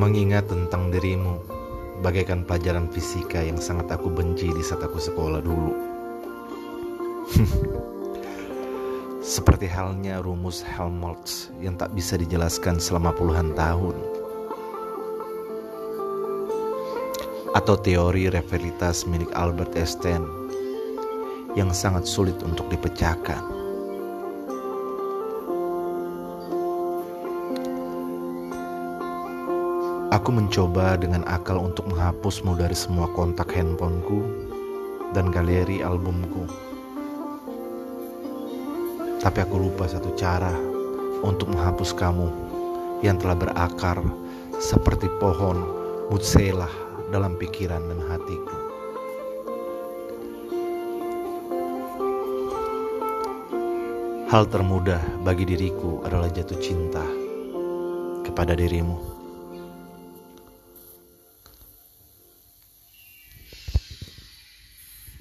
Mengingat tentang dirimu, bagaikan pelajaran fisika yang sangat aku benci di saat aku sekolah dulu. Seperti halnya rumus Helmholtz yang tak bisa dijelaskan selama puluhan tahun. Atau teori reveritas milik Albert Einstein yang sangat sulit untuk dipecahkan. Aku mencoba dengan akal untuk menghapusmu dari semua kontak handphoneku dan galeri albumku. Tapi aku lupa satu cara untuk menghapus kamu yang telah berakar seperti pohon mutselah dalam pikiran dan hatiku. Hal termudah bagi diriku adalah jatuh cinta kepada dirimu.